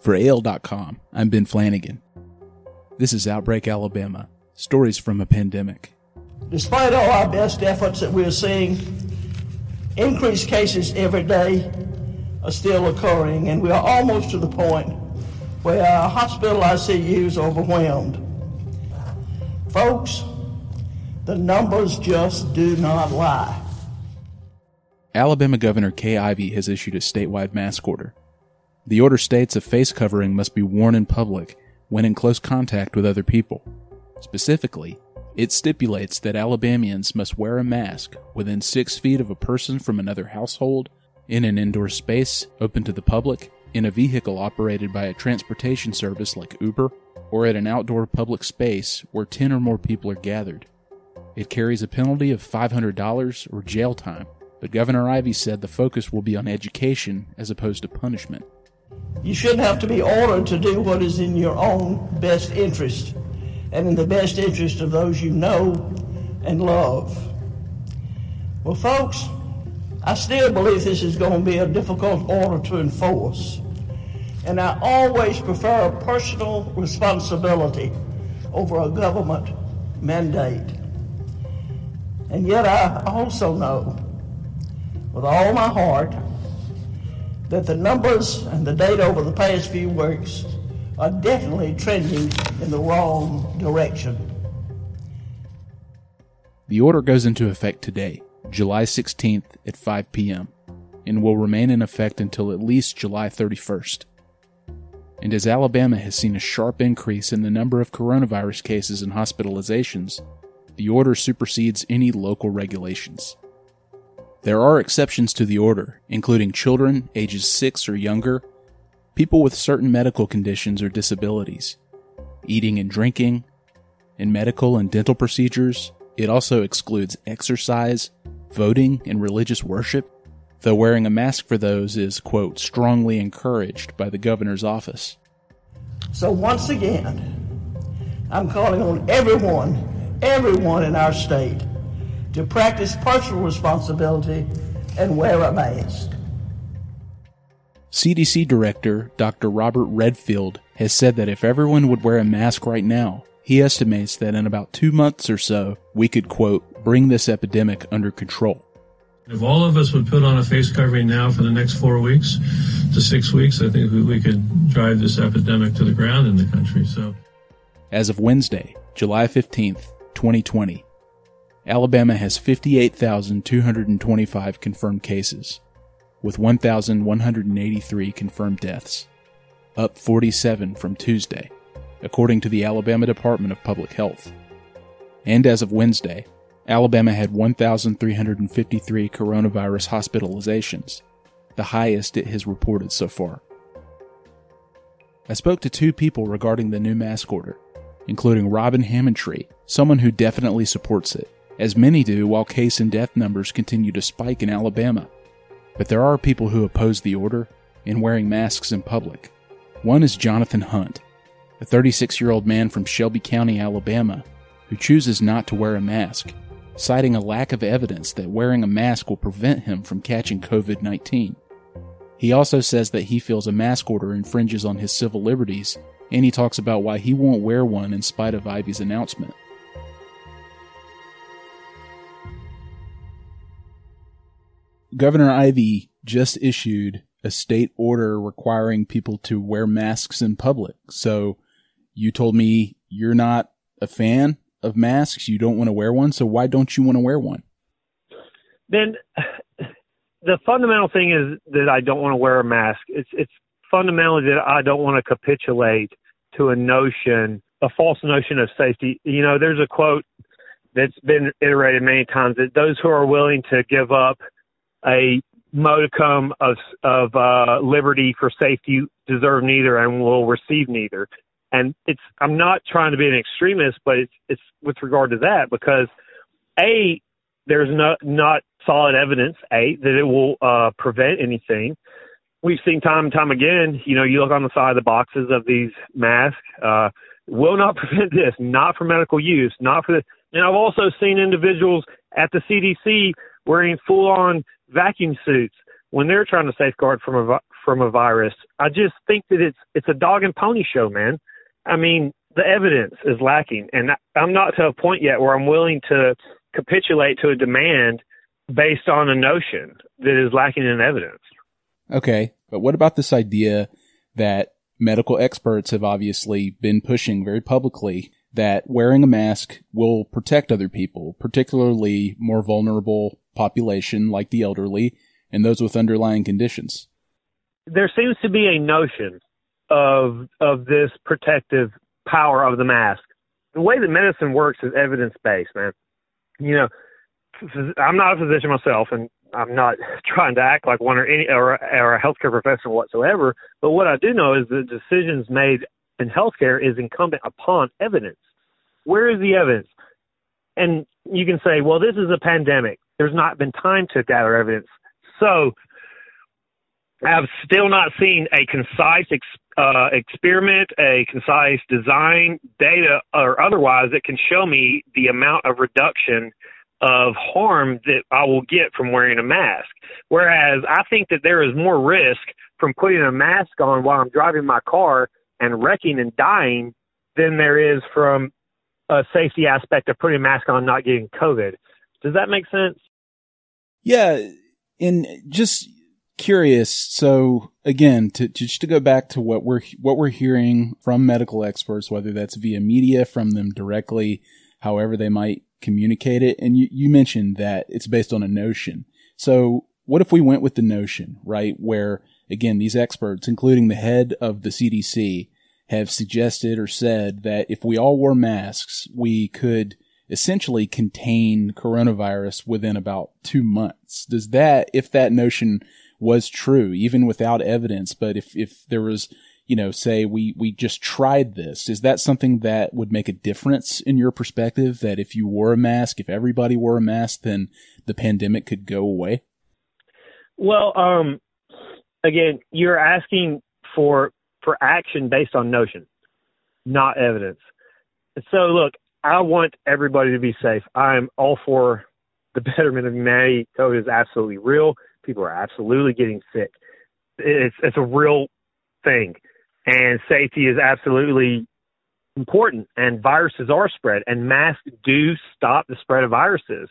For AL.com, I'm Ben Flanagan. This is Outbreak Alabama Stories from a Pandemic. Despite all our best efforts that we're seeing, increased cases every day are still occurring, and we are almost to the point where our hospital ICUs are overwhelmed. Folks, the numbers just do not lie. Alabama Governor Kay Ivey has issued a statewide mask order. The order states a face covering must be worn in public when in close contact with other people. Specifically, it stipulates that Alabamians must wear a mask within six feet of a person from another household, in an indoor space open to the public, in a vehicle operated by a transportation service like Uber, or at an outdoor public space where 10 or more people are gathered. It carries a penalty of $500 or jail time, but Governor Ivey said the focus will be on education as opposed to punishment. You shouldn't have to be ordered to do what is in your own best interest and in the best interest of those you know and love. Well, folks, I still believe this is going to be a difficult order to enforce. And I always prefer a personal responsibility over a government mandate. And yet I also know with all my heart that the numbers and the data over the past few weeks are definitely trending in the wrong direction. The order goes into effect today, July 16th at 5 p.m., and will remain in effect until at least July 31st. And as Alabama has seen a sharp increase in the number of coronavirus cases and hospitalizations, the order supersedes any local regulations. There are exceptions to the order, including children ages 6 or younger, people with certain medical conditions or disabilities, eating and drinking, and medical and dental procedures. It also excludes exercise, voting, and religious worship, though wearing a mask for those is, quote, strongly encouraged by the governor's office. So once again, I'm calling on everyone, everyone in our state to practice personal responsibility and wear a mask. CDC Director Dr. Robert Redfield has said that if everyone would wear a mask right now, he estimates that in about two months or so, we could, quote, bring this epidemic under control. If all of us would put on a face covering now for the next four weeks to six weeks, I think we could drive this epidemic to the ground in the country. So, as of Wednesday, July 15th, 2020, Alabama has 58,225 confirmed cases, with 1,183 confirmed deaths, up 47 from Tuesday, according to the Alabama Department of Public Health. And as of Wednesday, Alabama had 1,353 coronavirus hospitalizations, the highest it has reported so far. I spoke to two people regarding the new mask order, including Robin Hammontree, someone who definitely supports it as many do while case and death numbers continue to spike in Alabama. But there are people who oppose the order in wearing masks in public. One is Jonathan Hunt, a 36 year old man from Shelby County, Alabama, who chooses not to wear a mask, citing a lack of evidence that wearing a mask will prevent him from catching COVID 19. He also says that he feels a mask order infringes on his civil liberties, and he talks about why he won't wear one in spite of Ivey's announcement. Governor Ivey just issued a state order requiring people to wear masks in public. So you told me you're not a fan of masks. You don't want to wear one. So why don't you want to wear one? Then the fundamental thing is that I don't want to wear a mask. It's, it's fundamentally that I don't want to capitulate to a notion, a false notion of safety. You know, there's a quote that's been iterated many times that those who are willing to give up a modicum of of uh, liberty for safety deserve neither and will receive neither. And it's I'm not trying to be an extremist, but it's it's with regard to that because a there's not not solid evidence a that it will uh, prevent anything. We've seen time and time again. You know, you look on the side of the boxes of these masks. Uh, will not prevent this, not for medical use, not for the. And I've also seen individuals at the CDC wearing full on vacuum suits when they're trying to safeguard from a from a virus. I just think that it's it's a dog and pony show, man. I mean, the evidence is lacking, and I'm not to a point yet where I'm willing to capitulate to a demand based on a notion that is lacking in evidence. Okay, but what about this idea that medical experts have obviously been pushing very publicly that wearing a mask will protect other people, particularly more vulnerable population like the elderly and those with underlying conditions? There seems to be a notion of of this protective power of the mask. The way that medicine works is evidence based, man. You know, I'm not a physician myself, and I'm not trying to act like one or any or, or a healthcare professional whatsoever. But what I do know is that decisions made in healthcare is incumbent upon evidence. Where is the evidence? And you can say, well, this is a pandemic. There's not been time to gather evidence. So I've still not seen a concise ex- uh, experiment, a concise design, data, or otherwise that can show me the amount of reduction of harm that I will get from wearing a mask. Whereas I think that there is more risk from putting a mask on while I'm driving my car and wrecking and dying than there is from a safety aspect of putting a mask on not getting COVID. Does that make sense? Yeah. And just curious. So again, to, just to go back to what we're, what we're hearing from medical experts, whether that's via media from them directly, however they might communicate it. And you, you mentioned that it's based on a notion. So what if we went with the notion, right? Where again, these experts, including the head of the CDC, have suggested or said that if we all wore masks, we could essentially contain coronavirus within about two months. Does that, if that notion was true, even without evidence, but if, if there was, you know, say we, we just tried this, is that something that would make a difference in your perspective? That if you wore a mask, if everybody wore a mask, then the pandemic could go away? Well, um, again, you're asking for for action based on notion, not evidence. So, look, I want everybody to be safe. I'm all for the betterment of humanity. COVID is absolutely real. People are absolutely getting sick. It's it's a real thing, and safety is absolutely important. And viruses are spread, and masks do stop the spread of viruses.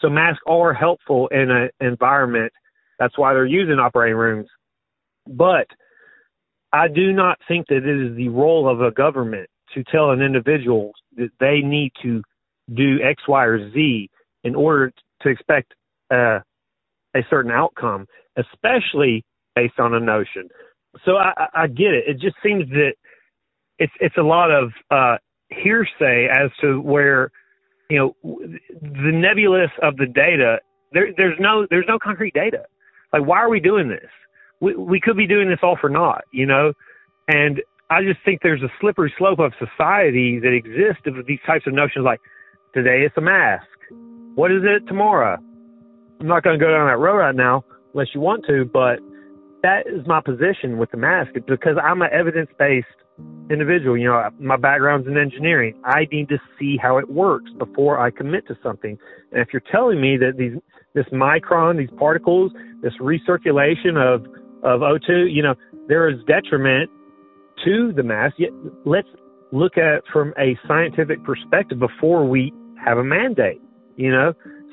So masks are helpful in an environment. That's why they're used in operating rooms. But I do not think that it is the role of a government to tell an individual that they need to do X, Y, or Z in order to expect uh, a certain outcome, especially based on a notion. So I, I get it. It just seems that it's it's a lot of uh, hearsay as to where you know the nebulous of the data. There, there's no there's no concrete data. Like why are we doing this? We we could be doing this all for naught, you know. And I just think there's a slippery slope of society that exists of these types of notions like today it's a mask. What is it tomorrow? I'm not going to go down that road right now unless you want to, but that is my position with the mask because I'm an evidence based individual. You know, my background's in engineering. I need to see how it works before I commit to something. And if you're telling me that these this micron, these particles, this recirculation of of O2, you know, there is detriment to the mass. Yet let's look at it from a scientific perspective before we have a mandate, you know?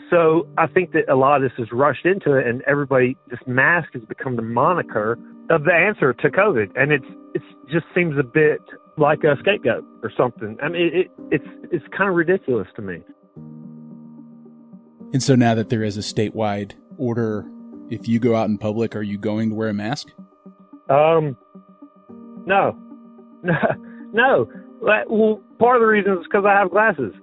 So I think that a lot of this is rushed into it and everybody, this mask has become the moniker of the answer to COVID. And it's, it's just seems a bit like a scapegoat or something. I mean, it, it, it's, it's kind of ridiculous to me. And so now that there is a statewide order, if you go out in public, are you going to wear a mask? Um, no, no. no. Well, part of the reason is because I have glasses.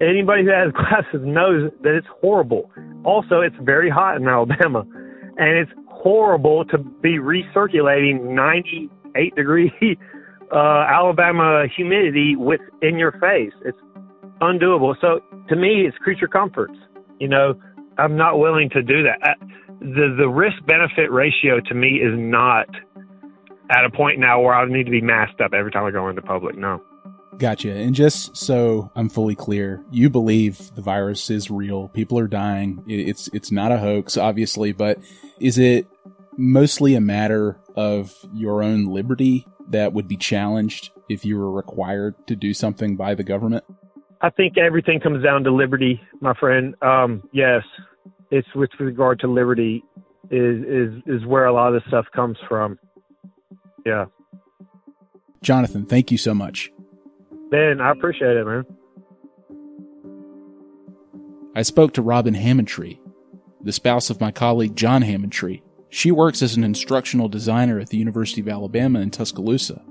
Anybody who has glasses knows that it's horrible. Also, it's very hot in Alabama, and it's horrible to be recirculating 98 degree uh, Alabama humidity within your face. It's undoable. So to me, it's creature comforts. You know, I'm not willing to do that. I, the the risk benefit ratio to me is not at a point now where I need to be masked up every time I go into public. No. Gotcha. And just so I'm fully clear, you believe the virus is real. People are dying. It's it's not a hoax, obviously, but is it mostly a matter of your own liberty that would be challenged if you were required to do something by the government? I think everything comes down to liberty, my friend. Um, yes, it's with regard to liberty is is is where a lot of this stuff comes from. Yeah. Jonathan, thank you so much. Ben, I appreciate it, man. I spoke to Robin Hammontree, the spouse of my colleague John Hammontree. She works as an instructional designer at the University of Alabama in Tuscaloosa.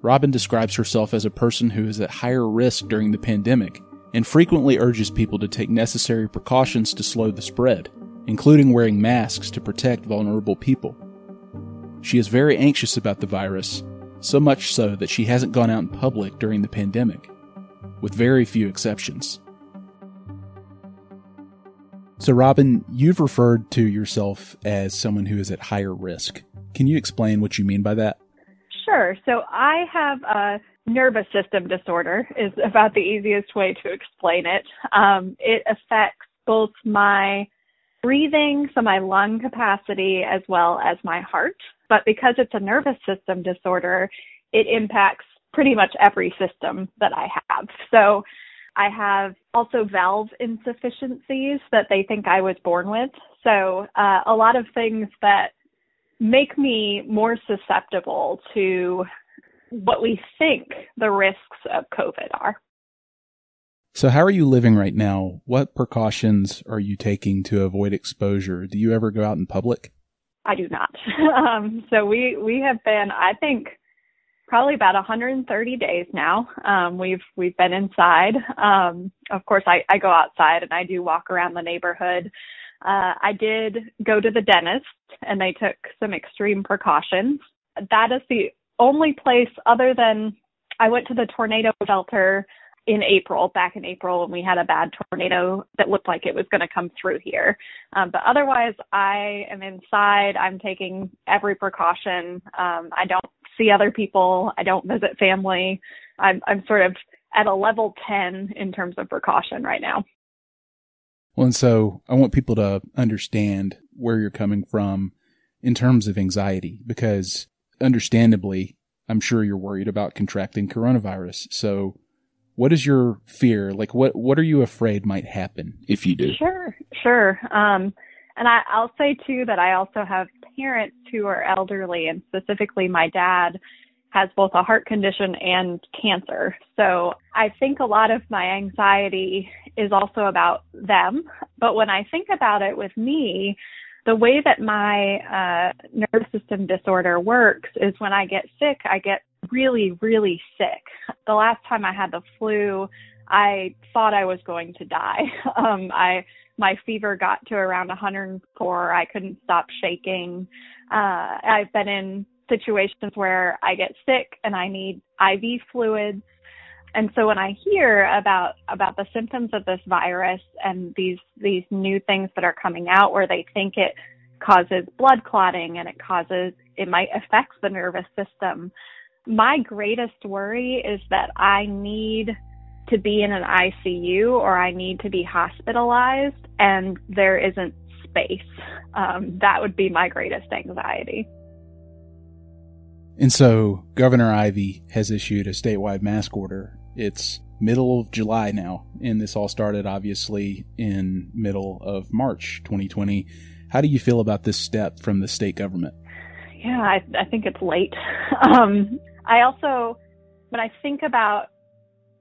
Robin describes herself as a person who is at higher risk during the pandemic and frequently urges people to take necessary precautions to slow the spread, including wearing masks to protect vulnerable people. She is very anxious about the virus, so much so that she hasn't gone out in public during the pandemic, with very few exceptions. So, Robin, you've referred to yourself as someone who is at higher risk. Can you explain what you mean by that? Sure. So, I have a nervous system disorder, is about the easiest way to explain it. Um, it affects both my breathing, so my lung capacity, as well as my heart. But because it's a nervous system disorder, it impacts pretty much every system that I have. So, I have also valve insufficiencies that they think I was born with. So, uh, a lot of things that make me more susceptible to what we think the risks of COVID are. So, how are you living right now? What precautions are you taking to avoid exposure? Do you ever go out in public? I do not. um, so we we have been, I think, probably about 130 days now. Um, we've we've been inside. Um, of course, I, I go outside and I do walk around the neighborhood. Uh, I did go to the dentist and they took some extreme precautions. That is the only place other than I went to the tornado shelter in April, back in April when we had a bad tornado that looked like it was going to come through here. Um, but otherwise, I am inside. I'm taking every precaution. Um, I don't see other people. I don't visit family. I'm, I'm sort of at a level 10 in terms of precaution right now. Well, and so I want people to understand where you're coming from in terms of anxiety, because understandably, I'm sure you're worried about contracting coronavirus. So what is your fear? Like what, what are you afraid might happen if you do? Sure, sure. Um, and I, I'll say too that I also have parents who are elderly and specifically my dad has both a heart condition and cancer. So I think a lot of my anxiety is also about them. But when I think about it with me, the way that my uh, nervous system disorder works is when I get sick, I get really, really sick. The last time I had the flu, I thought I was going to die. Um, I my fever got to around 104. I couldn't stop shaking. Uh, I've been in situations where I get sick and I need IV fluids. And so when I hear about about the symptoms of this virus and these these new things that are coming out where they think it causes blood clotting and it causes it might affect the nervous system, my greatest worry is that I need to be in an ICU or I need to be hospitalized and there isn't space. Um, that would be my greatest anxiety. And so Governor Ivey has issued a statewide mask order. It's middle of July now, and this all started obviously in middle of March 2020. How do you feel about this step from the state government? Yeah, I, I think it's late. Um, I also, when I think about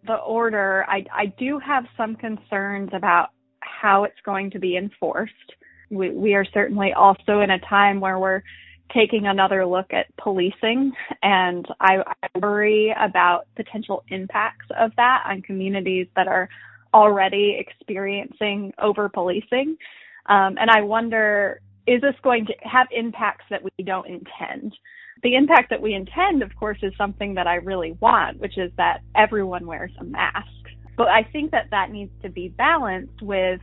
the order, I, I do have some concerns about how it's going to be enforced. We, we are certainly also in a time where we're taking another look at policing, and I, I worry about potential impacts of that on communities that are already experiencing over policing. Um, and I wonder, is this going to have impacts that we don't intend? The impact that we intend, of course, is something that I really want, which is that everyone wears a mask. But I think that that needs to be balanced with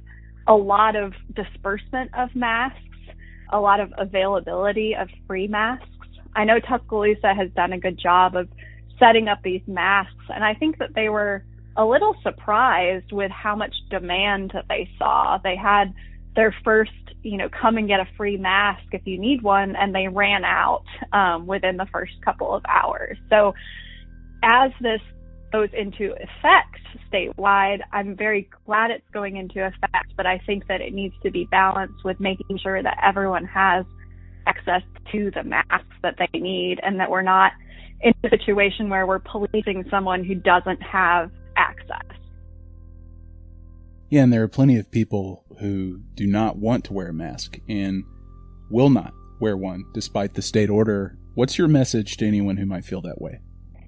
a lot of disbursement of masks a lot of availability of free masks. I know Tuscaloosa has done a good job of setting up these masks, and I think that they were a little surprised with how much demand that they saw. They had their first you know, come and get a free mask if you need one, and they ran out um, within the first couple of hours. So, as this goes into effect statewide, I'm very glad it's going into effect, but I think that it needs to be balanced with making sure that everyone has access to the masks that they need and that we're not in a situation where we're policing someone who doesn't have access. Yeah, and there are plenty of people who do not want to wear a mask and will not wear one despite the state order. What's your message to anyone who might feel that way?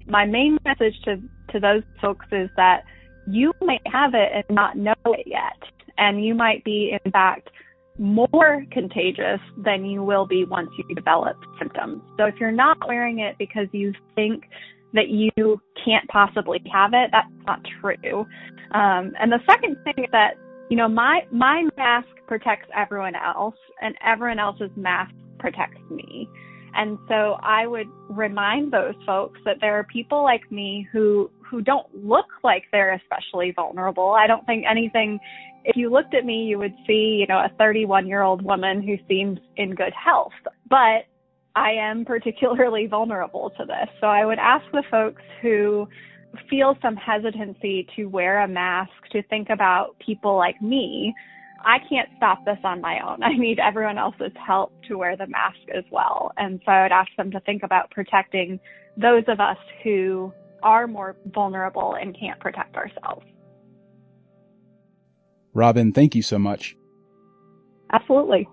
My main message to, to those folks is that you might have it and not know it yet. And you might be, in fact, more contagious than you will be once you develop symptoms. So if you're not wearing it because you think that you can't possibly have it, that's not true. Um, and the second thing is that, you know, my, my mask protects everyone else and everyone else's mask protects me. And so I would remind those folks that there are people like me who who don't look like they're especially vulnerable. I don't think anything if you looked at me you would see, you know, a 31-year-old woman who seems in good health. But I am particularly vulnerable to this. So I would ask the folks who feel some hesitancy to wear a mask to think about people like me I can't stop this on my own. I need everyone else's help to wear the mask as well. And so I would ask them to think about protecting those of us who are more vulnerable and can't protect ourselves. Robin, thank you so much. Absolutely.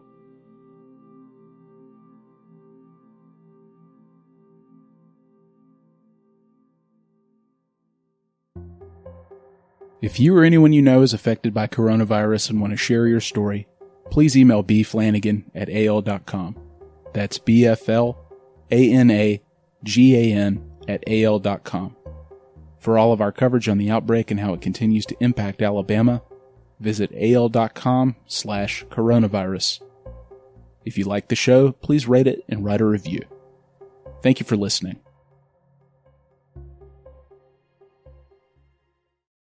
If you or anyone you know is affected by coronavirus and want to share your story, please email bflanagan at al.com. That's B-F-L-A-N-A-G-A-N at al.com. For all of our coverage on the outbreak and how it continues to impact Alabama, visit al.com slash coronavirus. If you like the show, please rate it and write a review. Thank you for listening.